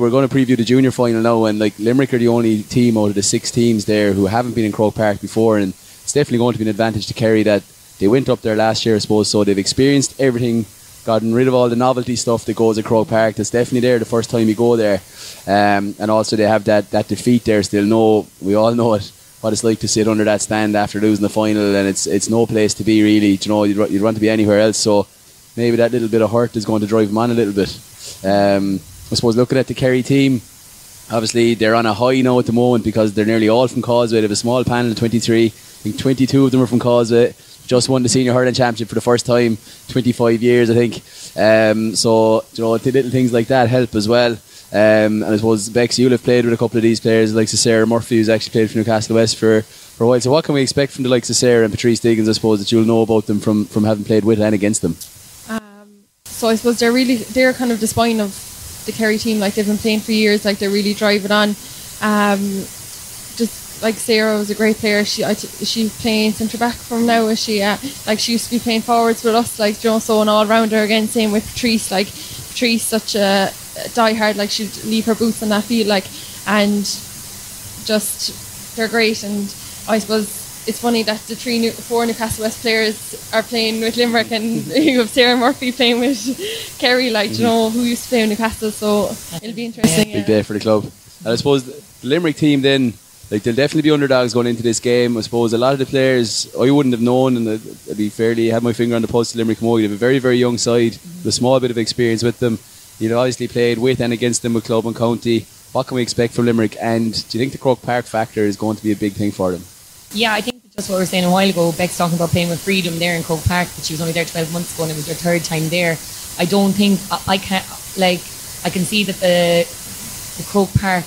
We're going to preview the junior final now, and like Limerick are the only team out of the six teams there who haven't been in Croke Park before, and it's definitely going to be an advantage to Kerry that they went up there last year, I suppose. So they've experienced everything, gotten rid of all the novelty stuff that goes at Croke Park. That's definitely there the first time you go there, um, and also they have that that defeat there. Still, know we all know it what it's like to sit under that stand after losing the final, and it's it's no place to be really. You know, you'd, you'd want to be anywhere else. So maybe that little bit of hurt is going to drive them on a little bit. Um, I suppose looking at the Kerry team, obviously they're on a high now at the moment because they're nearly all from Causeway. They have a small panel of 23. I think 22 of them are from Causeway. Just won the senior hurling championship for the first time, 25 years I think. Um, so you know, little things like that help as well. Um, and I suppose Bex, you'll have played with a couple of these players, like Sarah Murphy, who's actually played for Newcastle West for, for a while. So what can we expect from the likes of Sarah and Patrice Diggins? I suppose that you'll know about them from, from having played with and against them. Um, so I suppose they're really they're kind of the spine of the Kerry team. Like they've been playing for years. Like they're really driving on. Um, just like Sarah was a great player. She I t- she playing centre back from now. Is she? Uh, like she used to be playing forwards with us. Like you know, so an all rounder again. Same with Patrice. Like Patrice, such a die hard. Like she'd leave her boots on that field. Like and just they're great. And I suppose it's funny that the three new, four Newcastle West players are playing with Limerick, and you have Sarah Murphy playing with Kerry. Like you know who used to play with Newcastle, so it'll be interesting. Big day for the club. And I suppose the Limerick team then. Like they'll definitely be underdogs going into this game. I suppose a lot of the players I wouldn't have known, and I'd be fairly have my finger on the pulse of Limerick Camogie. They have a very very young side, with a small bit of experience with them. You've obviously played with and against them with club and county. What can we expect from Limerick? And do you think the Croke Park factor is going to be a big thing for them? Yeah, I think just what we were saying a while ago. Beck's talking about playing with freedom there in Croke Park, but she was only there 12 months ago and it was her third time there. I don't think I, I can like I can see that the the Croke Park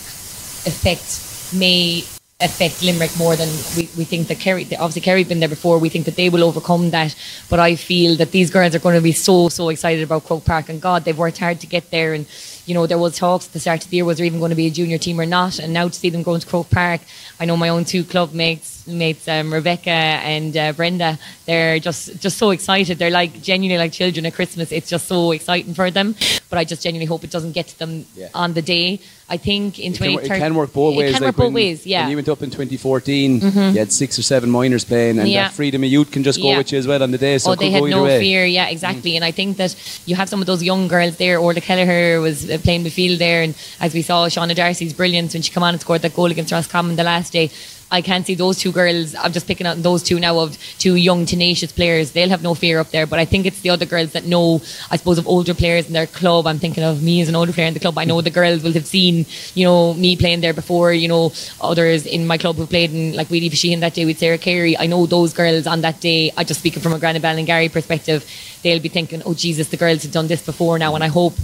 effect may affect Limerick more than we, we think that Kerry obviously Kerry've been there before we think that they will overcome that but I feel that these girls are going to be so so excited about Croke Park and God they've worked hard to get there and you know there was talks at the start of the year was there even going to be a junior team or not and now to see them going to Croke Park I know my own two club mates mates um, Rebecca and uh, Brenda they're just just so excited they're like genuinely like children at Christmas it's just so exciting for them but I just genuinely hope it doesn't get to them Yeah. on the day I think in It can, 2030 it can work both ways. it can like work both when- ways yeah When you went up in 2014, you had six or seven minors playing, and Yeah. that freedom of youth can just go Yeah. with you as well on the day. So oh, they had no way. fear. Yeah, exactly. And I think that you have some of those young girls there. Orla Kelleher was uh, playing midfield there, and as we saw, Shauna Darcy's brilliance when she came on and scored that goal against Roscommon the last day. I can't see those two girls. I'm just picking out those two now of two young, tenacious players. They'll have no fear up there. But I think it's the other girls that know, I suppose, of older players in their club. I'm thinking of me as an older player in the club. I know the girls will have seen, you know, me playing there before. You know, others in my club who played in, like Weedy Sheehan that day with Sarah Carey. I know those girls on that day. I just speaking from a Granny and Gary perspective. They'll be thinking, oh Jesus, the girls have done this before now, and I hope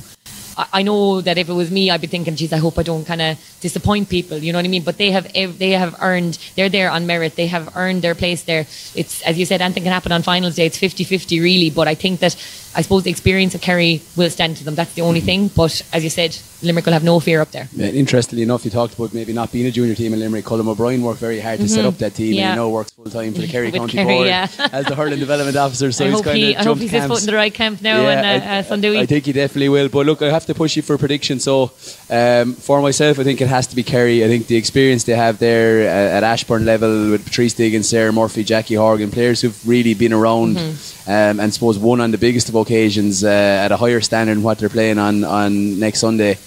I know that if it was me, I'd be thinking, geez, I hope I don't kind of disappoint people. You know what I mean? But they have they have earned, they're there on merit. They have earned their place there. It's, as you said, anything can happen on finals day. It's 50-50 really. But I think that, I suppose the experience of Kerry will stand to them. That's the only thing. But as you said, Limerick will have no fear up there. Yeah, interestingly enough, you talked about maybe not being a junior team in Limerick. Colin O'Brien worked very hard to set up that team, Mm-hmm. Yeah. and he now works full time for the Kerry County Kerry, Board yeah. as the hurling development officer. So I he's hope, kind he, of I hope he's his foot in the right camp now Yeah, and uh, I- uh, Sunday I think he definitely will. But look, I have to push you for a prediction. So, um, for myself, I think it has to be Kerry. I think the experience they have there uh, at Ashbourne level with Patrice Diggins, Sarah Murphy, Jackie Horgan, players who've really been around Mm-hmm. um, and suppose won on the biggest of occasions uh, at a higher standard than what they're playing on, on next Sunday.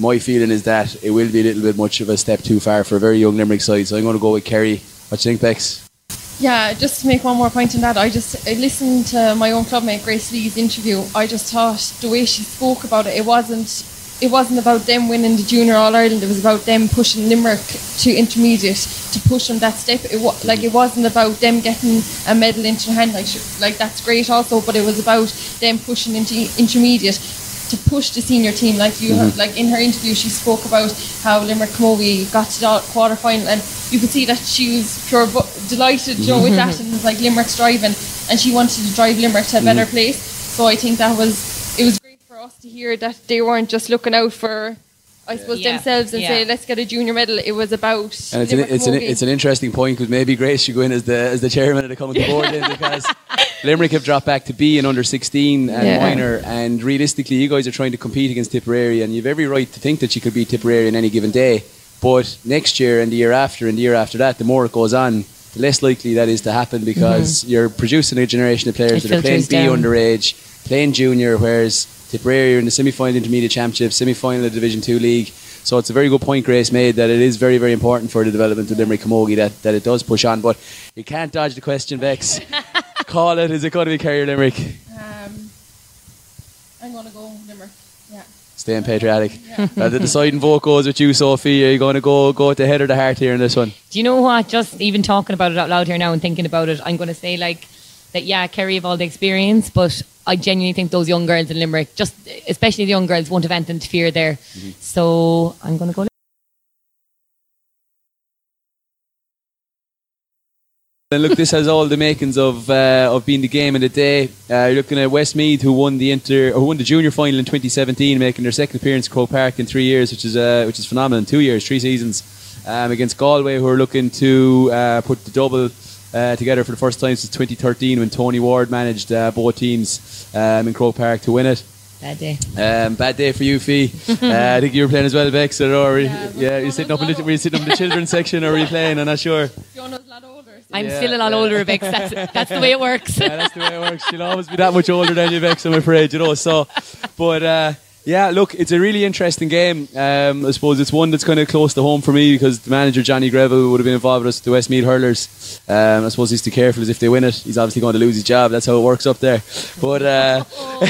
My feeling is that it will be a little bit much of a step too far for a very young Limerick side. So I'm going to go with Kerry. What do you think, Bex? Yeah, just to make one more point on that, I just I listened to my own clubmate Grace Lee's interview. I just thought the way she spoke about it, it wasn't it wasn't about them winning the junior All Ireland. It was about them pushing Limerick to intermediate to push them that step. It wa- like it wasn't about them getting a medal into hand. Like like that's great also, but it was about them pushing into intermediate to push the senior team. Like you, heard, like in her interview, she spoke about how Limerick Camogie got to the quarter final, and you could see that she was pure bu- delighted, you know, with mm-hmm. that, and it was like Limerick's driving, and she wanted to drive Limerick to a better mm-hmm. place. So I think that was it was great for us to hear that they weren't just looking out for. I suppose Yeah. themselves and Yeah. say let's get a junior medal. It was about And it's an, it's an, it's an interesting point because maybe Grace should go in as the as the chairman of the county board then because Limerick have dropped back to B in under 16 and Yeah. minor, and realistically, you guys are trying to compete against Tipperary, and you've every right to think that you could beat Tipperary in any given day. But next year and the year after and the year after that, the more it goes on, the less likely that is to happen because mm-hmm. you're producing a generation of players It that are playing B down. underage, playing junior, whereas Tipperary are in the semi-final intermediate championship, semi-final of the Division Two league. So it's a very good point Grace made that it is very, very important for the development of Limerick Camogie that, that it does push on. But you can't dodge the question, Bex. Call it. Is it going to be Kerry or Limerick? Um, I'm gonna go Limerick. Yeah. Staying patriotic. Yeah. Uh, the deciding vote goes with you, Sophie. Are you going to go go with the head or the heart here in this one? Do you know what? Just even talking about it out loud here now and thinking about it, I'm going to say like that. Yeah, Kerry have all the experience, but I genuinely think those young girls in Limerick, just especially the young girls, won't have anything to fear there. So I'm going to go. And look, this has all the makings of uh, of being the game of the day. Uh, you're looking at Westmeath, who won the inter, who won the junior final in 2017, making their second appearance at Croke Park in three years, which is uh, which is phenomenal. Two years, three seasons, um, against Galway, who are looking to uh, put the double. Uh, together for the first time since 2013 when Tony Ward managed uh, both teams um, in Croke Park to win it. Bad day. Um, bad day for you, Fee. uh, I think you were playing as well, Bex. Or, or Yeah, yeah, you're sitting up in the, were you sitting up in the children's section, or were you playing? I'm not sure. Fiona's a lot older. so- I'm Yeah, still a lot yeah. older, Bex. That's, that's the way it works. yeah, that's the way it works. She'll always be that much older than you, Bex, I'm afraid, you know. So, but uh, yeah, look, it's a really interesting game. Um, I suppose it's one that's kind of close to home for me because the manager, Johnny Greville, would have been involved with us, the Westmeath Hurlers. Um, I suppose he's too careful as if they win it, he's obviously going to lose his job. That's how it works up there. But uh,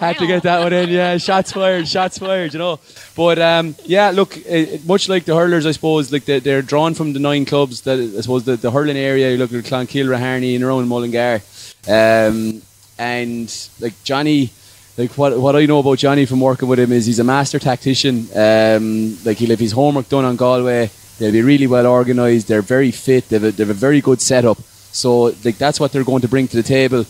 had to get that one in, yeah. Shots fired, shots fired, you know. But um, yeah, look, it, much like the hurlers, I suppose, like they, they're drawn from the nine clubs that I suppose the, the hurling area. You look at Clonkill, Raharney, and around Mullingar, um, and like Johnny. Like what what I know about Johnny from working with him is he's a master tactician. Um, like he'll have his homework done on Galway. They'll be really well organised. They're very fit. They've a, they've a very good setup. So like that's what they're going to bring to the table.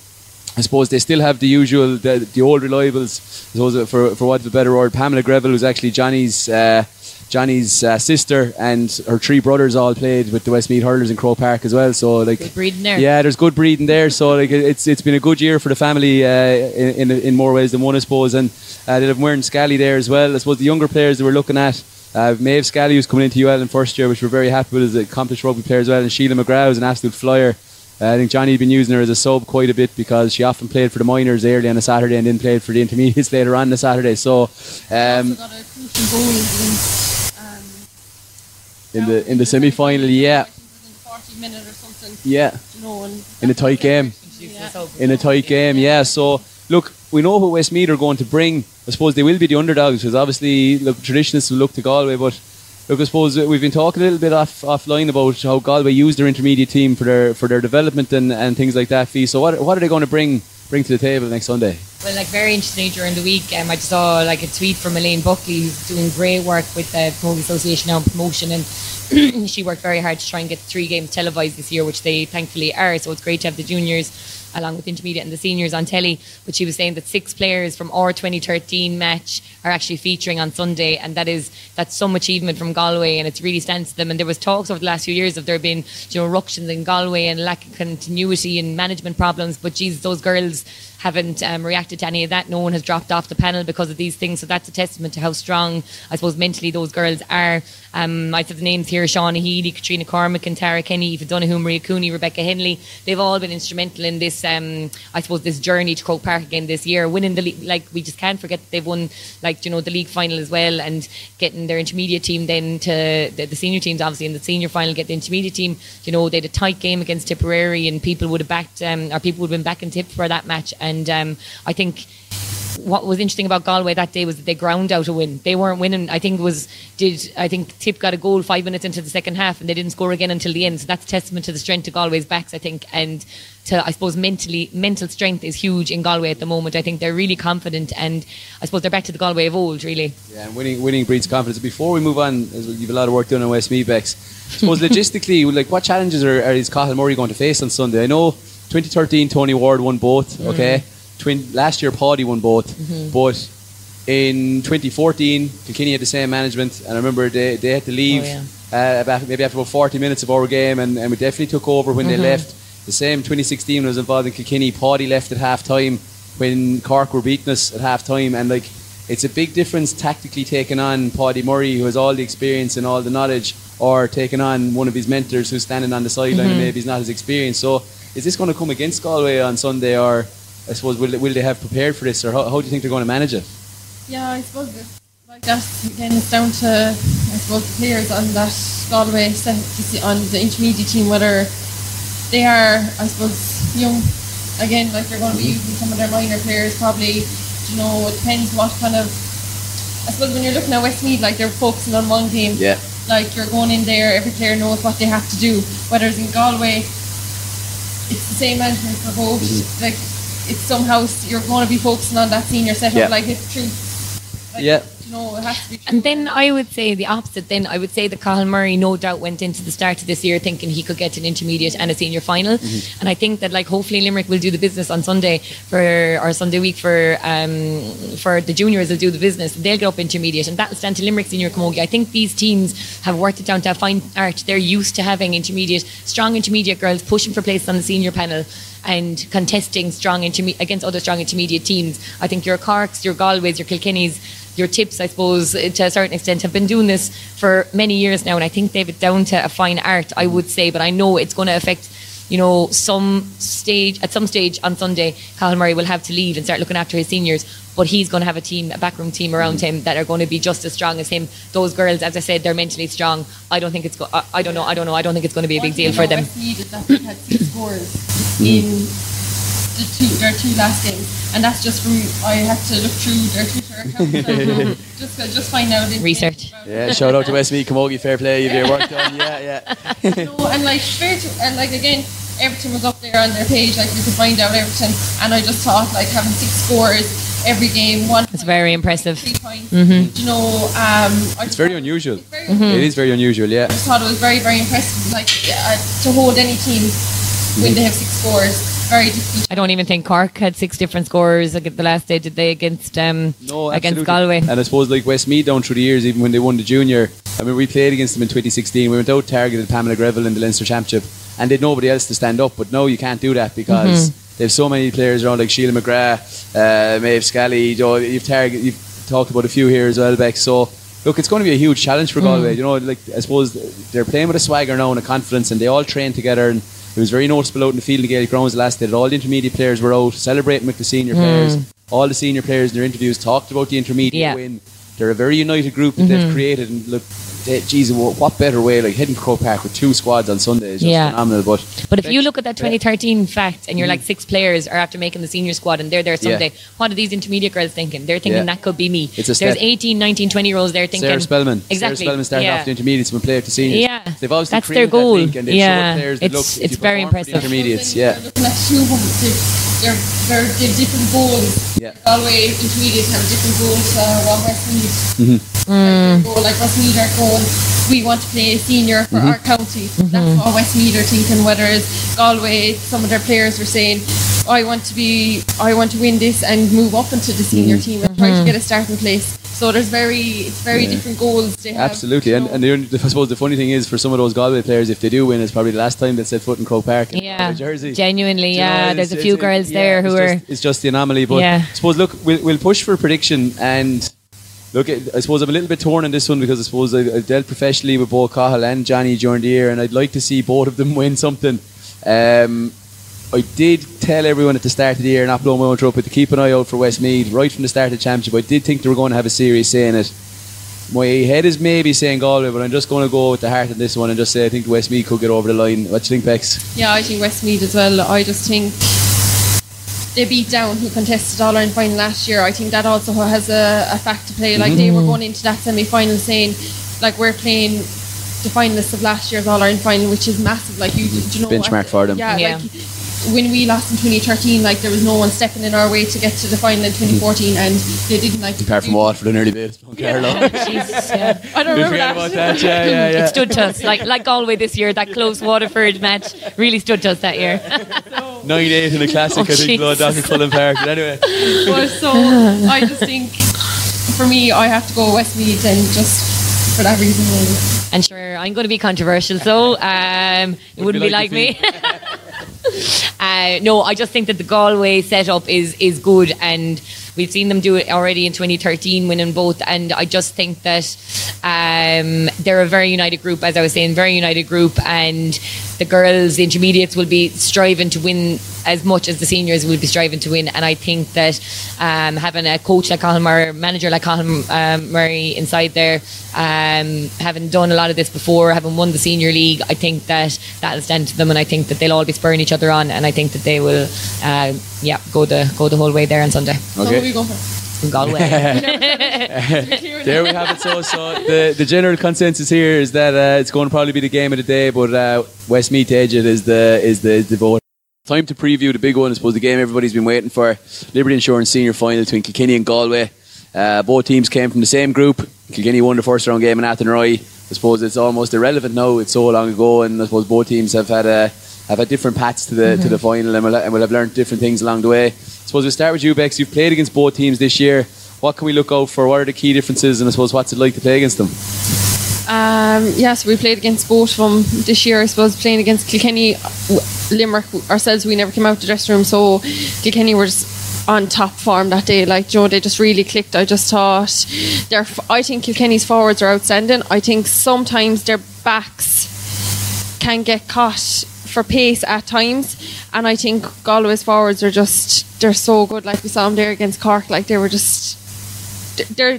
I suppose they still have the usual, the, the old reliables. Suppose for for want of a better word, Pamela Greville, who's actually Johnny's uh, Johnny's uh, sister, and her three brothers all played with the Westmeath Hurlers in Croke Park as well. So like, Good breeding there. yeah, there's good breeding there. So like, it's it's been a good year for the family uh, in, in in more ways than one, I suppose. And uh, they have Muireann Scally there as well. I suppose the younger players that we're looking at. Uh, Maeve Scally, who's coming into UL in first year, which we're very happy with, is an accomplished rugby player as well. And Sheila McGrath is an absolute flyer. Uh, I think Johnny had been using her as a sub quite a bit because she often played for the minors early on a Saturday and then played for the intermediates later on the Saturday. So um, also got a crucial goal in, the in the semi final, yeah, I think it was in 40 minute or something. yeah, in a tight game. In a tight game. Yeah. So look, we know what Westmeath are going to bring. I suppose they will be the underdogs because obviously look, traditionalists will look to Galway, but. Look, I suppose we've been talking a little bit off offline about how Galway use their intermediate team for their for their development and, and things like that. Fee. So what what are they going to bring bring to the table next Sunday? Well, like very interesting during the week. Um, I just saw like a tweet from Elaine Buckley, who's doing great work with the Promoting Association on promotion, and she worked very hard to try and get three games televised this year, which they thankfully are. So it's great to have the juniors along with intermediate and the seniors on telly. But she was saying that six players from our 2013 match are actually featuring on Sunday, and that is that's some achievement from Galway, and it's really stands to them. And there was talks over the last few years of there being you know ructions in Galway and lack of continuity and management problems. But geez, those girls haven't um, reacted to any of that. No one has dropped off the panel because of these things. So that's a testament to how strong, I suppose, mentally those girls are. Um, I have the names here: Shauna Healy, Katrina Cormack, and Tara Kenny, Aoife Donoghue, Maria Cooney, Rebecca Henley. They've all been instrumental in this. Um, I suppose this journey to Croke Park again this year, winning the league. Like we just can't forget they've won, like you know, the league final as well, and getting their intermediate team then to the, the senior teams, obviously in the senior final, get the intermediate team. You know, they had a tight game against Tipperary, and people would have backed, um, or people would have been backing Tip for that match. And um, I think what was interesting about Galway that day was that they ground out a win. They weren't winning. I think it was did I think Tip got a goal five minutes into the second half and they didn't score again until the end. So that's a testament to the strength of Galway's backs, I think, and to I suppose mentally mental strength is huge in Galway at the moment. I think they're really confident and I suppose they're back to the Galway of old, really. Yeah, and winning winning breeds confidence. Before we move on, as you've a lot of work done on Westmeath Bex. I suppose logistically, like what challenges are, are is Cathal Murray going to face on Sunday? I know 2013 Tony Ward won both. Mm. Okay, Twin, last year Paudie won both, mm-hmm. but in 2014 Kilkenny had the same management, and I remember they, they had to oh, leave Oh, uh, about, maybe after about 40 minutes of our game, and, and we definitely took over when they mm-hmm. left. The same 2016 when I was involved in Kilkenny. Paudie left at half time when Cork were beating us at half time, and like it's a big difference tactically taking on Paudie Murray, who has all the experience and all the knowledge, or taking on one of his mentors who's standing on the sideline and mm-hmm. maybe he's not as experienced. So, is this going to come against Galway on Sunday, or I suppose will, will they have prepared for this, or how, how do you think they're going to manage it? Yeah, I suppose it's like that again. It's down to I suppose the players on that Galway set- on the intermediate team whether they are I suppose young. Again, like they're going to be using some of their minor players probably. You know, it depends what kind of. I suppose when you're looking at Westmeath, like they're focusing on one game. Yeah. Like you're going in there, every player knows what they have to do. Whether it's in Galway, it's the same management for both. Mm-hmm. Like it's somehow you're going to be focusing on that senior setup. Yeah. Like it's true. Like, Yeah. You know, it has to be true. And then I would say the opposite. Then I would say that Colin Murray, no doubt, went into the start of this year thinking he could get an intermediate and a senior final. Mm-hmm. And I think that like hopefully Limerick will do the business on Sunday for or Sunday week for um, for the juniors. They'll do the business. They'll get up intermediate, and that'll stand to Limerick senior camogie. I think these teams have worked it down to a fine art. They're used to having intermediate, strong intermediate girls pushing for places on the senior panel and contesting strong interme- against other strong intermediate teams. I think your Corks, your Galways, your Kilkennys, your tips, I suppose, to a certain extent, have been doing this for many years now, and I think they've it down to a fine art, I would say. But I know it's going to affect, you know, some stage at some stage on Sunday, Colin Murray will have to leave and start looking after his seniors. But he's going to have a team, a backroom team around mm-hmm. him that are going to be just as strong as him. Those girls, as I said, they're mentally strong. I don't think it's. Go- I, I don't know. I don't know. I don't think it's going to be a big deal for them. Westmeath that had six scores mm. in the two their two last games, and that's just from I had to look through their Twitter accounts and just just find out Research. Yeah, shout out to Westmeath Camogie, fair play, you've your work done. Yeah, yeah. No, and like fair to, and like again, Everton was up there on their page, like you could find out Everton, and I just thought like having six scores every game, one. It's very impressive. Three points. You know, um, It's very unusual. It's very It is very unusual, yeah. I just thought it was very, very impressive. Like uh, to hold any team when they have six scores, very difficult. I don't even think Cork had six different scores like, the last day. Did they against um, No, against. Galway? And I suppose like Westmeath down through the years, even when they won the junior, I mean, we played against them in 2016. We went out targeted Pamela Greville in the Leinster Championship, and they'd nobody else to stand up. But no, you can't do that because Mm-hmm. they have so many players around, like Sheila McGrath, uh, Maeve Scally. Joe, you've target, you've talked about a few here as well, Beck. So. Look, it's going to be a huge challenge for Galway. Mm. You know, like I suppose they're playing with a swagger now and a confidence, and they all train together. And it was very noticeable out in the field in Gaelic grounds last day that all the intermediate players were out celebrating with the senior players. All the senior players in their interviews talked about the intermediate Yeah. win. They're a very united group that they've created, and look, they, geez, what, what better way? Like hitting to Croke Park with two squads on Sunday is just Yeah. phenomenal. But But if you look at that 2013 fact and you're like six players are after making the senior squad and they're there Yeah. Sunday, what are these intermediate girls thinking? They're thinking Yeah. that could be me. It's a There's step. 18, 19, 20 year olds there thinking. Sarah Spellman, Exactly. Sarah Spellman started yeah. off the intermediates and played to seniors. Yeah. they've obviously That's their created that goal. link and Yeah. showed players that It's- look, it's very perform the impressive. Intermediates, yeah. You're looking at two. They're, they're, they're, they're different goals. Yeah. Galway intermediates have different goals to what Westmeath. Mm-hmm. Like, their goal, like Westmeath are going, we want to play a senior for Mm-hmm. our county. That's what Westmeath are thinking. Whether it's Galway, some of their players were saying, I want to be, I want to win this and move up into the senior Mm-hmm. team and try to get a starting place. So there's very, it's very different goals they have. Absolutely, you and, know. and the, I suppose the funny thing is for some of those Galway players, if they do win, it's probably the last time they set foot in Croke Park in Yeah. Jersey. Genuinely, Do you yeah. it's- There's a it's- few it- girls yeah, there who it's are. Just, it's just the anomaly, but Yeah. I suppose look, we'll, we'll push for a prediction, and look, I suppose I'm a little bit torn on this one because I suppose I, dealt professionally with both Cathal and Johnny during the year, and I'd like to see both of them win something. Um, I did tell everyone at the start of the year, not blowing my own trumpet, to keep an eye out for Westmeath right from the start of the championship. I did think they were going to have a serious say in it. My head is maybe saying Galway, but I'm just going to go with the heart in this one and just say I think Westmeath could get over the line. What do you think, Bex? Yeah, I think Westmeath as well. I just think they beat down who contested All Ireland final last year. I think that also has a, a fact to play. Like they were Mm-hmm. going into that semi final saying, like we're playing the finalists of last year's All Ireland final, which is massive. Like you, do you know, Benchmark what- for them. Yeah, Yeah. like when we lost in 2013, like there was no one stepping in our way to get to the final in 2014, and they didn't like. Apart from Waterford and early bit, Carlow. Jesus, yeah. I don't remember that. about that, yeah, yeah, yeah. It stood to us like like Galway this year. That close Waterford match really stood to us that year. 9 8 in a classic, Oh, I think, blood down in Jesus. Cullen Park. But anyway, But so I just think, for me, I have to go Westmeath, and just for that reason. alone. And sure, I'm going to be controversial, so um, it wouldn't be like me. uh, no, I just think that the Galway setup is is good, and we've seen them do it already in 2013, winning both. And I just think that um, they're a very united group, as I was saying, very united group, and the girls, the intermediates, will be striving to win as much as the seniors will be striving to win. And I think that um, having a coach like Colin Murray, manager like Colin um, Murray inside there, um, having done a lot of this before, having won the senior league, I think that that'll stand to them, and I think that they'll all be spurring each other on, and I think that they will, uh, yeah, go the go the whole way there on Sunday. So who are we going for? Galway. there we have it. So, so the, the general consensus here is that uh, it's going to probably be the game of the day, but uh, Westmeath Edge it is the is the is the vote. Time to preview the big one. I suppose the game everybody's been waiting for. Liberty Insurance Senior Final between Kilkenny and Galway. Uh, both teams came from the same group. Kilkenny won the first round game in Athenry. I suppose it's almost irrelevant now. It's so long ago, and I suppose both teams have had a have had different paths to the mm-hmm. to the final, and we'll, and we'll have learned different things along the way. I suppose we'll start with you, Bex. You've played against both teams this year. What can we look out for? What are the key differences, and I suppose what's it like to play against them? Um, yes, we played against both of them this year. I suppose playing against Kilkenny, Limerick ourselves, we never came out the dressing room, so Kilkenny were on top form that day. Like Joe, they just really clicked. I just thought. I think Kilkenny's forwards are outstanding. I think sometimes their backs can get caught for pace at times, and I think Galway's forwards are just they're so good. Like we saw them there against Cork, like they were just they're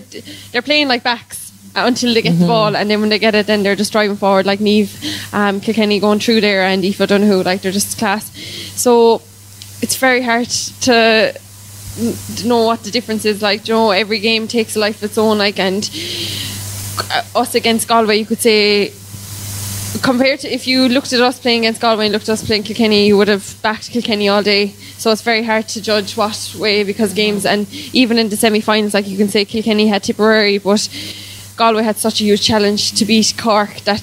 they're playing like backs until they get mm-hmm. the ball, and then when they get it, then they're just driving forward like Niamh, um, Kilkenny going through there, and Aoife Donoghue, like they're just class. So it's very hard to know what the difference is. Like, you know, every game takes a life of its own. Like, and uh, us against Galway, you could say. Compared to if you looked at us playing against Galway and looked at us playing Kilkenny, you would have backed Kilkenny all day. So it's very hard to judge what way because games and even in the semi-finals, like you can say Kilkenny had Tipperary, but Galway had such a huge challenge to beat Cork that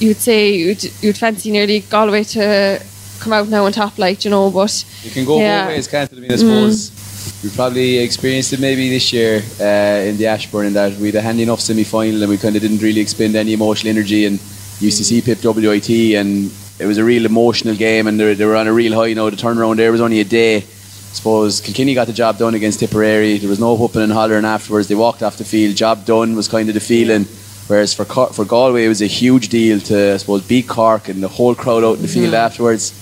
you'd say you'd, you'd fancy nearly Galway to come out now on top, like you know. But you can go yeah. both ways, can't it? I mean, I suppose mm. we probably experienced it maybe this year uh, in the Ashbourne in that we had a handy enough semi final and we kind of didn't really expend any emotional energy and UCC Pip WIT and it was a real emotional game and they, they were on a real high. You know, the turnaround there was only a day I suppose Kilkenny got the job done against Tipperary. There was no whooping and hollering afterwards. They walked off the field. Job done was kind of the feeling. Whereas for for Galway, it was a huge deal to I suppose beat Cork and the whole crowd out in the field mm. afterwards.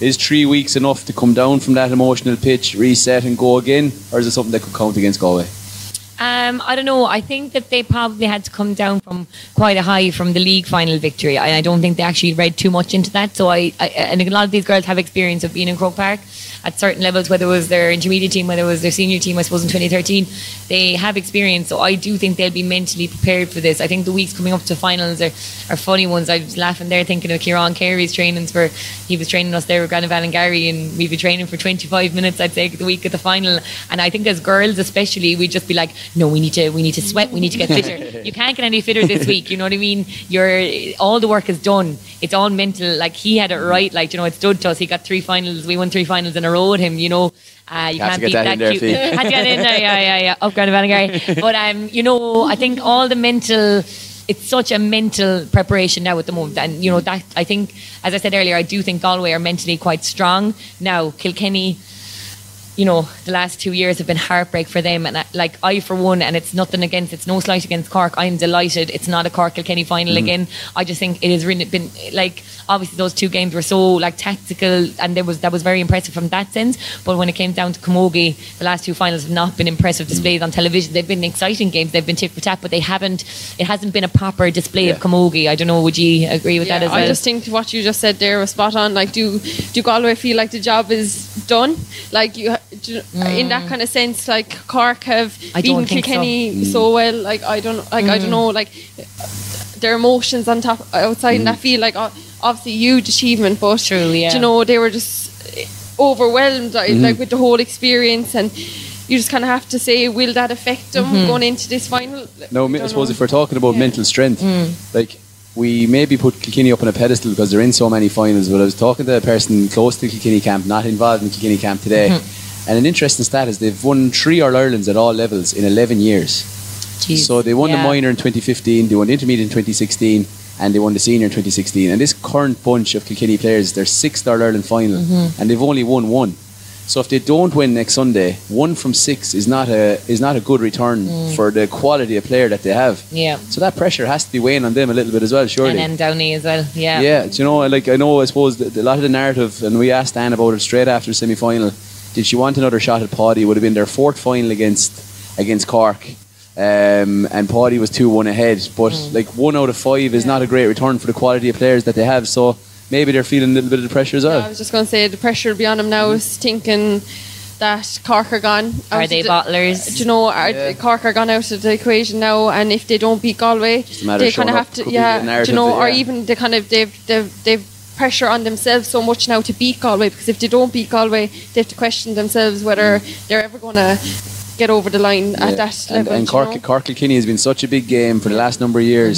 Is three weeks enough to come down from that emotional pitch, reset, and go again, or is it something that could count against Galway? Um, I don't know. I think that they probably had to come down from quite a high from the league final victory, I don't think they actually read too much into that. So I, I and a lot of these girls have experience of being in Croke Park at certain levels, whether it was their intermediate team, whether it was their senior team, I suppose in 2013, they have experience. So I do think they'll be mentally prepared for this. I think the weeks coming up to finals are, are funny ones. I was laughing there thinking of Kieran Carey's trainings for he was training us there with Granaval and Gary, and we'd be training for 25 minutes, I'd say, the week of the final. And I think as girls, especially, we'd just be like, no, we need to, we need to sweat, we need to get fitter. you can't get any fitter this week. You know what I mean? You're all the work is done. It's all mental. Like he had it right. Like you know, it's stood to us. He got three finals. We won three finals in a row with him. You know, uh, you can't beat that, that cute. Had to get in there, yeah, yeah, yeah. Up and Gary. But um, you know, I think all the mental it's such a mental preparation now at the moment. And, you know, that I think, as I said earlier, I do think Galway are mentally quite strong. Now, Kilkenny you know, the last two years have been heartbreak for them. And I, like I, for one, and it's nothing against, it's no slight against Cork. I'm delighted it's not a Cork Kilkenny final mm. again. I just think it has really been like obviously those two games were so like tactical, and there was that was very impressive from that sense. But when it came down to Camogie, the last two finals have not been impressive displays mm. on television. They've been exciting games. They've been tip for tap, but they haven't. It hasn't been a proper display yeah. of Camogie. I don't know. Would you agree with yeah, that as well? I just think what you just said there was spot on. Like, do do Galway feel like the job is done? Like you mm. in that mm. kind of sense, like Cork have I beaten Kilkenny so. so. well. Like I don't, like mm. I don't mm. know, like their emotions on top outside, mm. and I feel like obviously huge achievement, but True, yeah. you know they were just overwhelmed, mm. like with the whole experience and you just kind of have to say, will that affect them mm-hmm. going into this final? No, I, I suppose know. if we're talking about yeah. mental strength, mm. like we maybe put Kilkenny up on a pedestal because they're in so many finals. But I was talking to a person close to Kilkenny camp, not involved in Kilkenny camp today, mm-hmm. And an interesting stat is they've won three All Irelands at all levels in 11 years. Jeez. So they won yeah. the minor in 2015, they won the intermediate in 2016, and they won the senior in 2016. And this current bunch of Kilkenny players, they're sixth All Ireland final, Mm-hmm. and they've only won one. So if they don't win next Sunday, one from six is not a is not a good return Mm. for the quality of player that they have. Yeah. So that pressure has to be weighing on them a little bit as well, surely. And then Downey as well. Yeah. Yeah, do you know, like I know, I suppose a lot of the narrative, and we asked Anne about it straight after the semi final. Did she want another shot at Paudie? Would have been their fourth final against against Cork, um, and Paudie was two one ahead. But Mm. like one out of five is not a great return for the quality of players that they have. So maybe they're feeling a little bit of the pressure as well. I was just going to say the pressure will be on them now is thinking that Cork are gone. Are they the- bottlers? Do you know, are, Yeah. Cork are gone out of the equation now, and if they don't beat Galway, they kind of have to, Could be the yeah, do you know, that- or even they kind of they've they've they've pressure on themselves so much now to beat Galway because if they don't beat Galway, they have to question themselves whether they're ever going to get over the line Yeah. at that and, level. and do you Cork, know? Cork Kilkenny has been such a big game for the last number of years.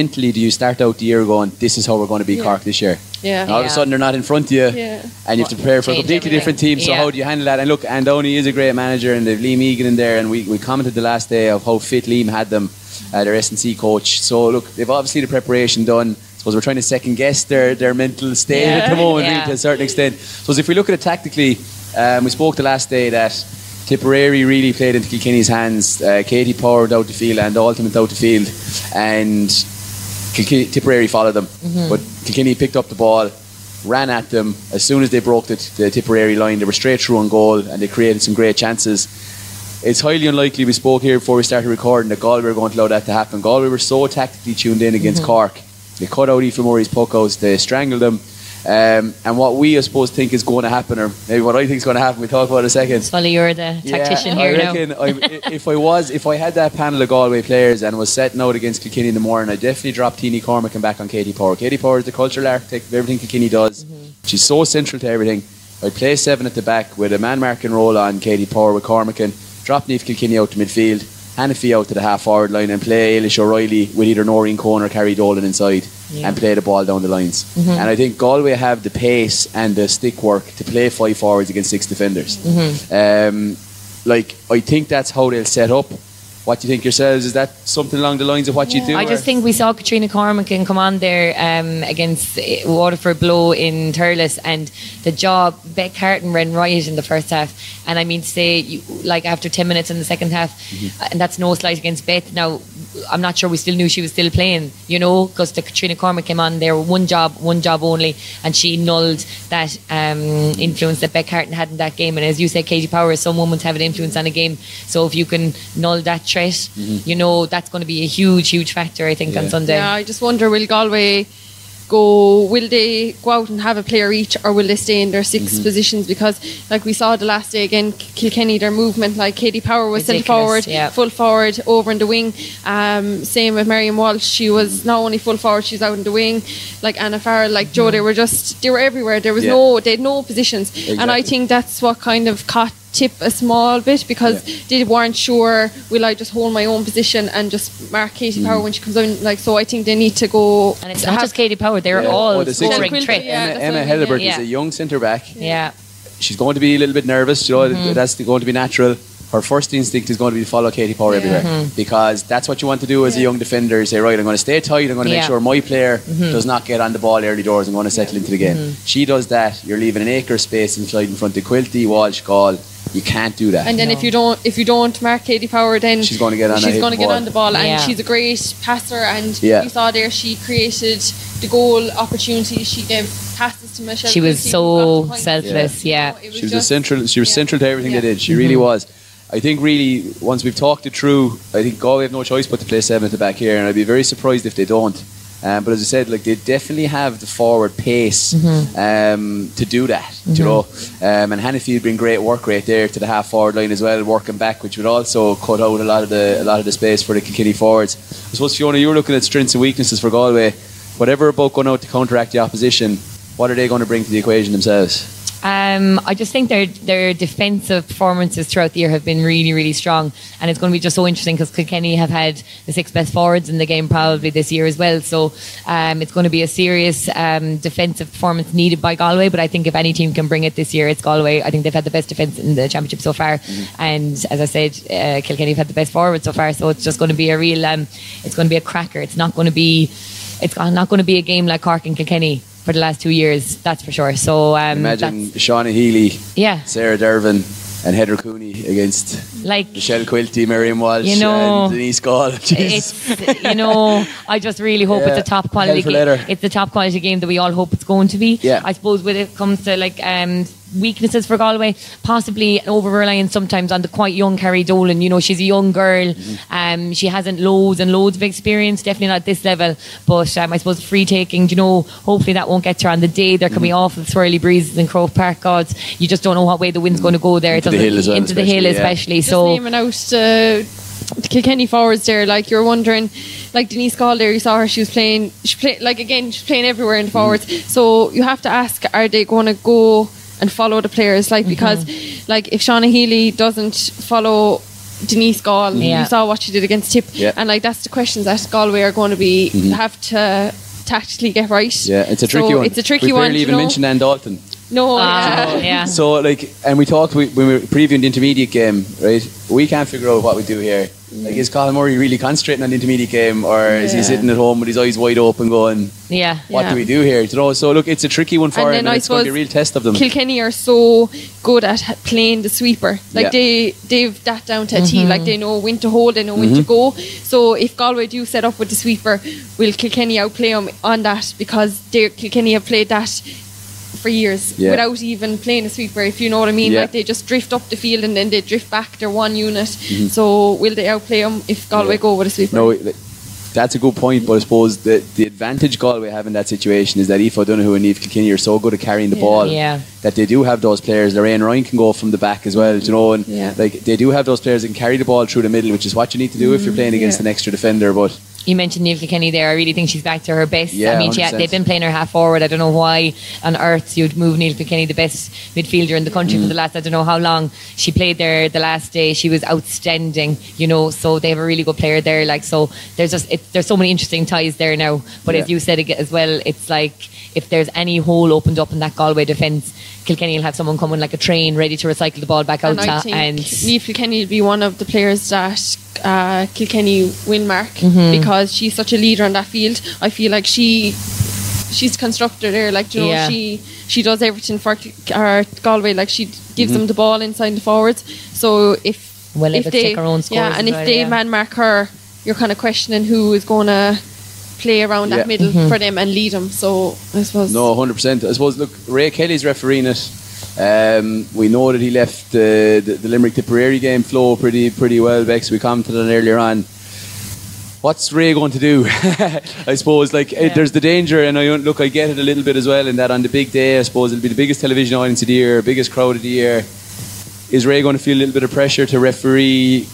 Mentally, do you start out the year going, "This is how we're going to beat Yeah. Cork this year"? yeah, And all of a sudden, they're not in front of you. yeah. and you have to prepare for a completely everything. different team. So Yeah. how do you handle that? And look, Ann Downey is a great manager, and they've Liam Egan in there, and we, we commented the last day of how fit Liam had them, uh, their S and C coach. So look, they've obviously the preparation done. Suppose we're trying to second guess their, their mental state at the moment, Yeah. really, to a certain extent. So if we look at it tactically, um, we spoke the last day that Tipperary really played into Kilkenny's hands. Uh, Katie Power out the field and Ultimate out the field, and Kilkenny, Tipperary followed them. But Kilkenny picked up the ball, ran at them. As soon as they broke the, the Tipperary line, they were straight through on goal and they created some great chances. It's highly unlikely, we spoke here before we started recording, that Galway were going to allow that to happen. Galway were so tactically tuned in against Cork. They cut out Aoife Murray's puck outs, they strangled them. Um, and what we, I suppose, think is going to happen, or maybe what I think is going to happen, we'll talk about in a second. Sully, you're the tactician Yeah, here I now. reckon I, if I was, if I had that panel of Galway players and was setting out against Kilkenny in the morning, I'd definitely drop Teeny Cormac and back on Katie Power. Katie Power is the cultural architect of everything Kilkenny does. She's so central to everything. I'd play seven at the back with a man marking role on Katie Power with Cormac and drop Niamh Kilkenny out to midfield, Hanniffy out to the half forward line and play Ailish O'Reilly with either Noreen Coen or Carrie Dolan inside Yeah. and play the ball down the lines. And I think Galway have the pace and the stick work to play five forwards against six defenders. Um, like I think that's how they'll set up. What do you think yourselves? Is that something along the lines of what you do? I just or- think we saw Katrina and come on there um, against uh, Waterford Blow in Thurles and the job Beth Carton ran riot in the first half and I mean to say you, like after 10 minutes in the second half Mm-hmm. and that's no slight against Beth now I'm not sure we still knew she was still playing you know because the Katrina Cormack came on there one job one job only and she nulled that um, influence that Beth Carton had in that game. And as you said Katie Power some women have an influence on a game. So if you can null that threat you know that's going to be a huge huge factor I think on Sunday. Yeah, I just wonder will Galway go will they go out and have a player each or will they stay in their 6 Mm-hmm. positions? Because like we saw the last day again Kilkenny their movement like Katie Power was sent forward yeah. full forward over in the wing. Um, same with Miriam Walsh she was not only full forward she's out in the wing. Like Anna Farrell like Joe they were just they were everywhere. There was Yeah. no they had no positions. And I think that's what kind of caught tip a small bit because they weren't sure will I just hold my own position and just mark Katie Mm. Power when she comes in like so I think they need to go and it's not just Katie Power they're Yeah. all Oh, the six- scoring Quilty, threats yeah. Emma, that's Emma what I mean, Helebert yeah. is a young centre back. yeah She's going to be a little bit nervous. You know, Mm-hmm. that's going to be natural. Her first instinct is going to be to follow Katie Power Yeah. everywhere Mm-hmm. because that's what you want to do as a young defender. Say, right, I'm going to stay tight. I'm going to make sure my player Mm-hmm. does not get on the ball early doors. I'm going to settle into the game. She does that. You're leaving an acre space inside in front of Quilty, Walsh, Gall. You can't do that. and then if you don't if you don't mark Katie Power then She's gonna get on she's going to get on the ball and Yeah. she's a great passer and Yeah. you saw there she created the goal opportunity she gave passes to Michelle she was Quilty, so got the point. selfless yeah, it she was a just- central. She was yeah. central to everything Yeah. they did. She really mm-hmm. was. I think really once we've talked it through, I think Galway have no choice but to play seven at the back here, and I'd be very surprised if they don't. Um, but as I said, like they definitely have the forward pace um, to do that. do You know, um, and Hanniffy would bring great work right there to the half forward line as well, working back, which would also cut out a lot of the a lot of the space for the Kilkenny forwards. I suppose Fiona, you were looking at strengths and weaknesses for Galway. Whatever about going out to counteract the opposition, what are they going to bring to the equation themselves? Um, I just think their their defensive performances throughout the year have been really really strong, and it's going to be just so interesting because Kilkenny have had the six best forwards in the game probably this year as well. So um, it's going to be a serious um, defensive performance needed by Galway. But I think if any team can bring it this year, it's Galway. I think they've had the best defence in the championship so far, and as I said, uh, Kilkenny have had the best forwards so far. So it's just going to be a real, um, it's going to be a cracker. It's not going to be it's not going to be a game like Cork and Kilkenny for the last two years. That's for sure. So um, Imagine Shauna Healy, yeah, Sarah Dervan, and Heather Cooney against like Michelle Quilty, Miriam Walsh, You know, and Denise Gall. It's you know I just really hope Yeah, it's a top quality game. It's the top quality game that we all hope it's going to be. Yeah. I suppose when it comes to like um, weaknesses for Galway, possibly an over reliance sometimes on the quite young Carrie Dolan. You know, she's a young girl. Mm-hmm. Um, she hasn't loads and loads of experience. Definitely not at this level. But um, I suppose free taking. You know, hopefully that won't get her on the day. There can be Mm-hmm. awful swirly breezes in Croke Park. Gods, you just don't know what way the wind's going to go there. It Into the hill as well, Into the hill, especially, yeah. especially. Just So naming out the, the Kilkenny forwards there, like you're wondering, like Denise Gall there, you saw her, she was playing, she played, like again, she's playing everywhere in the forwards. Mm. So you have to ask, are they going to go and follow the players? Like, because, Mm-hmm. like, if Shauna Healy doesn't follow Denise Gall, Yeah. you saw what she did against Tip, Yeah. and like that's the questions that Galway are going to be have to tactically get right. Mm-hmm. yeah, it's a tricky So one. It's a tricky we one. barely even know. mentioned Ann Dalton. No, Ah, yeah. yeah. So like, and we talked we, when we were previewing the intermediate game, right? We can't figure out what we do here. Like, is Colin Murray really concentrating on the intermediate game, or is he sitting at home with his eyes wide open, going, yeah. "What Yeah. do we do here?" You know. So look, it's a tricky one for And him, and I it's going to be a real test of them. Kilkenny are so good at playing the sweeper. Like Yeah. they they've that down to a T. Like they know when to hold, they know when to Mm-hmm. go. So if Galway do set up with the sweeper, will Kilkenny outplay them on that because they Kilkenny have played that for years Yeah. without even playing a sweeper. If you know what I mean, Yeah. like they just drift up the field and then they drift back. They're one unit. So will they outplay them if Galway Mm-hmm. Yeah. go with a sweeper? No, that's a good point, but I suppose the, the advantage Galway have in that situation is that Aoife O'Donoghue and Niamh Kilkenny are so good at carrying the Yeah. ball Yeah. that they do have those players. Lorraine Ryan can go from the back as well, you know, and Yeah. like they do have those players that can carry the ball through the middle, which is what you need to do if you're playing against Mm, yeah. an extra defender. But You mentioned Niamh Kilkenny there. I really think she's back to her best. Yeah, I mean, she, 100%. they've been playing her half forward. I don't know why on earth you'd move Niamh Kilkenny, the best midfielder in the country, Mm. for the last I don't know how long. She played there the last day. She was outstanding, you know. So they have a really good player there. Like so, there's just it, there's so many interesting ties there now. But as you said as well, it's like if there's any hole opened up in that Galway defence, Kilkenny will have someone coming like a train, ready to recycle the ball back out. And I to- think and Niamh Kilkenny will be one of the players that uh, Kilkenny win mark Mm-hmm. because she's such a leader on that field. I feel like she she's constructed there. Like you know, Yeah. she she does everything for Kil- uh, Galway. Like she gives Mm-hmm. them the ball inside the forwards. So if Well, if able they take her own scores yeah, and if well, they yeah. man mark her, you're kind of questioning who is going to play around Yeah. that middle Mm-hmm. for them and lead them. So I suppose no, hundred percent. I suppose. Look, Ray Kelly's refereeing it. Um, we know that he left the, the, the Limerick Tipperary game flow pretty pretty well. Bex, we commented on earlier on. What's Ray going to do? I suppose like Yeah. there's the danger, and I look, I get it a little bit as well. In that on the big day, I suppose it'll be the biggest television audience of the year, biggest crowd of the year. Is Ray going to feel a little bit of pressure to referee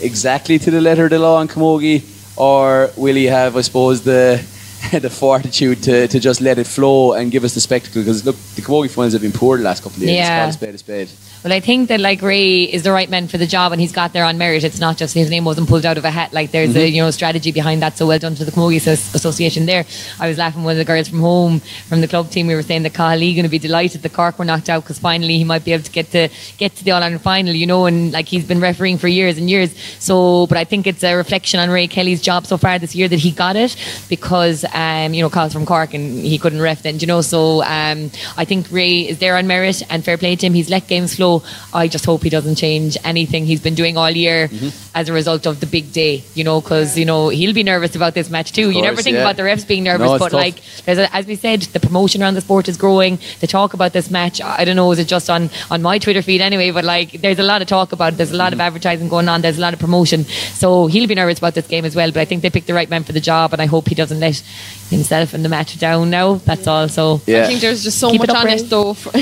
exactly to the letter of the law on Camogie, or will he have, I suppose, the the fortitude to, to just let it flow and give us the spectacle? Because look, the Camogie finals have been poor the last couple of years. Yeah. Let's call a spade a spade. Well, I think that like Ray is the right man for the job, and he's got there on merit. It's not just his name wasn't pulled out of a hat. Like there's Mm-hmm. a you know strategy behind that. So well done to the Camogie Association there. I was laughing with the girls from home from the club team. We were saying that Cahill going to be delighted that Cork were knocked out because finally he might be able to get to get to the All Ireland final. You know, and like he's been refereeing for years and years. So, but I think it's a reflection on Ray Kelly's job so far this year that he got it because um, you know Kyle's from Cork and he couldn't ref then. You know, so um, I think Ray is there on merit and fair play to him. He's let games flow. I just hope he doesn't change anything he's been doing all year Mm-hmm. as a result of the big day. You know, because you know he'll be nervous about this match too. you never think yeah. about the refs being nervous, No, but tough. like there's a, as we said, the promotion around the sport is growing. The talk about this match, I don't know, is it just on on my Twitter feed anyway? But like, there's a lot of talk about. it. There's a lot Mm-hmm. of advertising going on. There's a lot of promotion. So he'll be nervous about this game as well. But I think they picked the right man for the job, and I hope he doesn't let himself and the match down. Now that's all. So Yeah. I think there's just so Keep much up, on Ray. it though. for-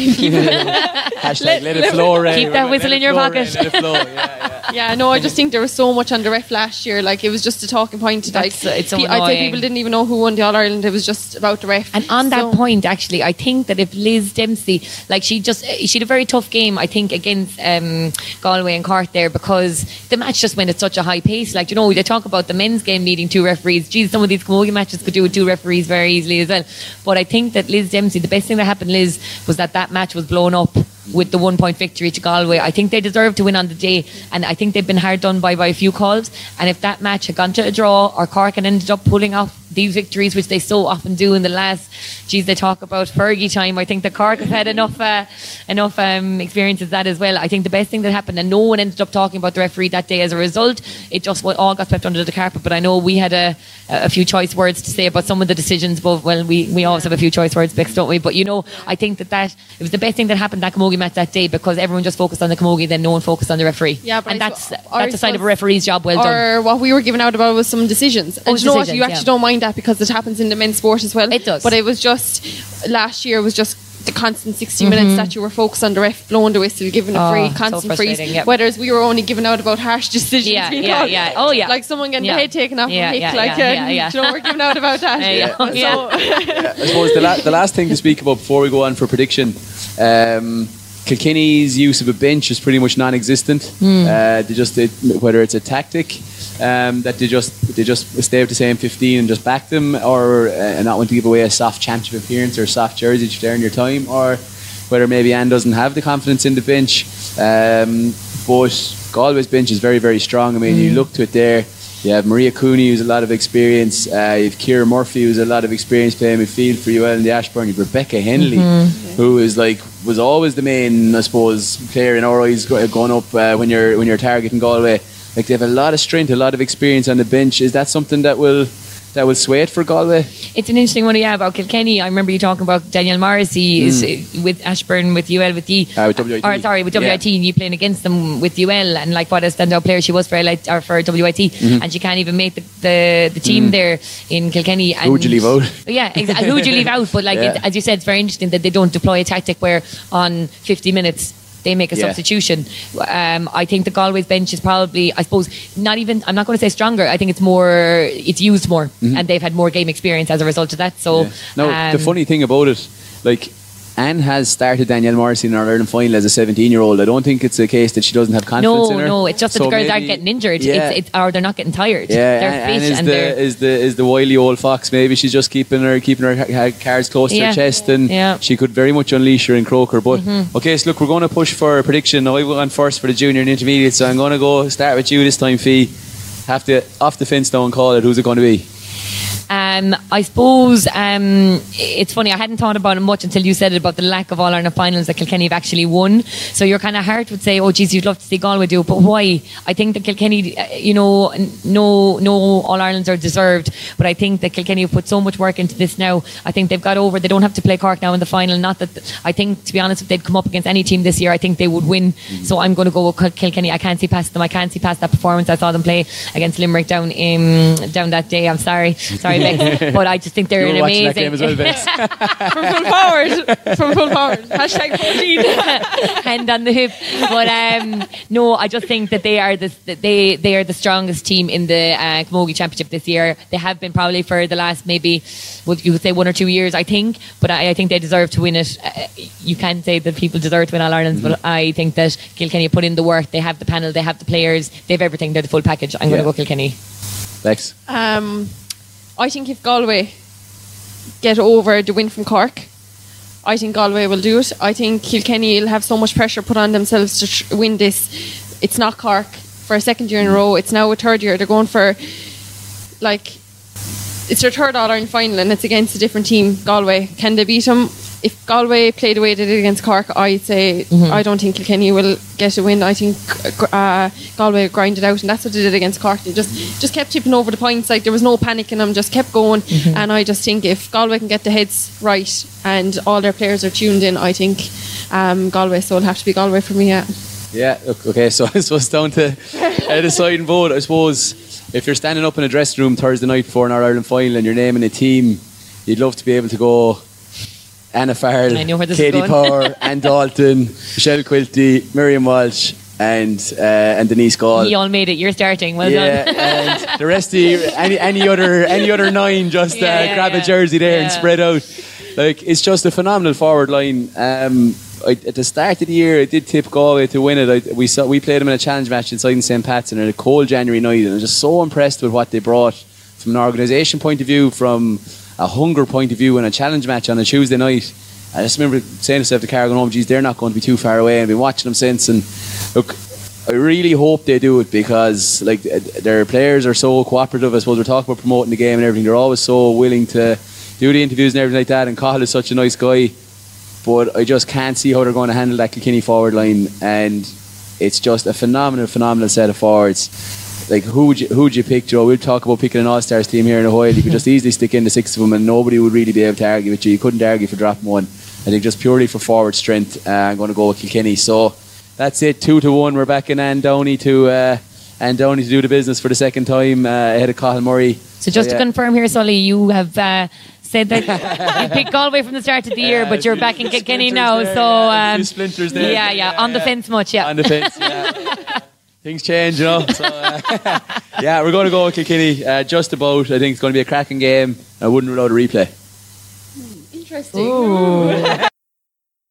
Hashtag let, it flow, Ray. Keep that whistle in your flow, pocket. Ray, let it flow. Yeah, yeah. Yeah, no, I just think there was so much on the ref last year. Like it was just a talking point. Like That's- it's so I'd say people didn't even know who won the All Ireland. It was just about the ref. And on that point, actually, I think that if Liz Dempsey, like she just, she had a very tough game, I think, against um, Galway and Cork there because the match just went at such a high pace. Like, you know, they talk about the men's game needing two referees. Geez, some of these camogie matches could do with two referees very easily as well. But I think that Liz Dempsey, the best thing that happened, Liz, was that that match was blown up with the one point victory to Galway. I think they deserve to win on the day, and I think they've been hard done by by a few calls. And if that match had gone to a draw, or Cork had ended up pulling off these victories, which they so often do in the last, geez, they talk about Fergie time. I think the Cork have had enough uh, enough um, experiences that as well. I think the best thing that happened, and no one ended up talking about the referee that day as a result. It just all got swept under the carpet. But I know we had a, a few choice words to say about some of the decisions. But well, we, we always have a few choice words, Bex, don't we? But you know, I think that that it was the best thing that happened that Camogie match that day because everyone just focused on the Camogie, then no one focused on the referee. Yeah, but and that's suppose- that's a or sign of a referee's job well done. Or what we were giving out about was some decisions. And Oh, you know what? You actually yeah. don't mind that because it happens in the men's sport as well. It does. But it was just last year was just the constant 60 Mm-hmm. minutes that you were focused on the ref blowing the whistle, giving a Oh, free, so constant frees. yep. Whereas we were only giving out about harsh decisions. Yeah, being yeah, called. yeah. Oh, yeah. Like someone getting Yeah. the head taken off Yeah, yeah, like, yeah, uh, yeah, yeah. you know, we're giving out about that. Yeah, yeah, yeah. I suppose the, la- the last thing to speak about before we go on for prediction, um, Kilkenny's use of a bench is pretty much non-existent. Hmm. Uh, they just they, whether it's a tactic um, that they just they just stay with the same 15 and just back them, or uh, not want to give away a soft championship appearance or a soft jersey to earn your time, or whether maybe Ann doesn't have the confidence in the bench. Um, but Galway's bench is very very strong. I mean, you look to it there. You have Maria Cooney, who's a lot of experience. Uh, you have Kira Murphy, who's a lot of experience playing midfield for UL in the Ashbourne. You have Rebecca Hennelly, who is like was always the main, I suppose, player in our eyes going up uh, when you're when you're targeting Galway. Like they have a lot of strength, a lot of experience on the bench. Is that something that will that will sway it for Galway? It's an interesting one, yeah, about Kilkenny. I remember you talking about Danielle Morrissey is uh, with Ashbourne, with UL, with the Uh, with WIT. Or sorry, with Yeah. WIT, and you playing against them with UL, and like what a standout player she was for LIT, or for WIT, Mm-hmm. and she can't even make the the, the team there in Kilkenny. And Mm. Who'd you leave out? Yeah, exactly. Who would you leave out? But like, Yeah. it, as you said, it's very interesting that they don't deploy a tactic where on 50 minutes they make a Yeah. substitution. Um, I think the Galway's bench is probably, I suppose, not even. I'm not going to say stronger. I think it's more. It's used more, and they've had more game experience as a result of that. So, Mm-hmm. Yeah. No, the um, funny thing about it, like Ann has started Danielle Morrissey in our Ireland final as a 17 year old. I don't think it's a case that she doesn't have confidence No, in her. no, it's just that So the girls maybe- aren't getting injured. Yeah. It's, it's, or they're not getting tired. yeah, they're Anne, fit Anne and the they're. is the is the wily old fox. Maybe she's just keeping her keeping her cards close to her chest, and Yeah. Mm-hmm. she could very much unleash her in Croker. But okay, so look, we're going to push for a prediction. I went first for the junior and intermediate, so I'm going to go start with you this time, Fee. Have to off the fence now and call it. Who's it going to be? Um, I suppose um, it's funny. I hadn't thought about it much until you said it about the lack of All Ireland finals that Kilkenny have actually won. So your kind of heart would say, "Oh, geez, you'd love to see Galway do it," but why? I think that Kilkenny, uh, you know, no, no All Irelands are deserved, but I think that Kilkenny have put so much work into this now. I think they've got over. They don't have to play Cork now in the final. Not that I think, to be honest, if they'd come up against any team this year, I think they would win. So I'm going to go with Kilkenny. I can't see past them. I can't see past that performance. I saw them play against Limerick down in down that day. I'm sorry, sorry, Bex, but I just think they're You were an watching that amazing. game as well, Bex. From full forward. From full forward. Hashtag 14. hand on the hip. But um, no, I just think that they are the they they are the strongest team in the uh, Camogie Championship this year. They have been probably for the last maybe would you would say one or two years, I think. But I, I think they deserve to win it. Uh, you can't say that people deserve to win All Ireland, but I think that Kilkenny put in the work. They have the panel, they have the players, they have everything. They're the full package. I'm going to go Kilkenny. Bex. Um, I think if Galway get over the win from Cork, I think Galway will do it. I think Kilkenny will have so much pressure put on themselves to tr- win this. It's not Cork for a second year in a row. It's now a third year. They're going for like it's their third All Ireland final and it's against a different team, Galway. Can they beat them? If Galway play the way they did against Cork, I'd say I don't think Kilkenny will get a win. I think uh, Galway will grind it out, and that's what they did against Cork. They just just kept tipping over the points, like there was no panic in them, just kept going. And I just think if Galway can get the heads right and all their players are tuned in, I think um, Galway. So it'll have to be Galway for me. Yeah. Yeah, okay, so I suppose down to a deciding vote. I suppose if you're standing up in a dressing room Thursday night before an All Ireland final and you're naming a team, you'd love to be able to go Anna Farrell, I know where this Katie. Power, Ann Dalton, Michelle Quilty, Miriam Walsh, and uh, and Denise Gaule. You all made it. You're starting. Well yeah, done. and the rest of you, any any other any other nine, just Yeah, uh, yeah, grab a jersey there and spread out. Like it's just a phenomenal forward line. Um, I, at the start of the year, I did tip Galway to win it. I, we saw we played them in a challenge match inside in St Pat's on a cold January night, and I was just so impressed with what they brought from an organisation point of view, from a hunger point of view, and a challenge match on a Tuesday night. I just remember saying to myself, the car going home, geez, they're not going to be too far away. I've been watching them since. And look, I really hope they do it because like their players are so cooperative. I suppose we're talking about promoting the game and everything. They're always so willing to do the interviews and everything like that. And Cathal is such a nice guy, but I just can't see how they're going to handle that Kilkenny forward line. And it's just a phenomenal, phenomenal set of forwards. Like who would you who would you pick, Joe? We'll talk about picking an All Stars team here in a while. You could just easily stick in the six of them, and nobody would really be able to argue with you. You couldn't argue for dropping one. I think just purely for forward strength, uh, I'm going to go with Kilkenny. So that's it, two to one. We're back in Ann Downey to uh, Ann Downey to do the business for the second time uh, ahead of Cathal Murray. So just to confirm here, Sully, you have uh, said that you picked Galway from the start of the year, but you're back in Kilkenny now. there, so yeah, um, there. yeah, yeah, on the fence much, yeah. on the fence. Yeah. Things change, you know. So, uh, yeah, we're going to go with Kilkenny. Uh, just about. I think it's going to be a cracking game. I wouldn't rule out a replay. Interesting.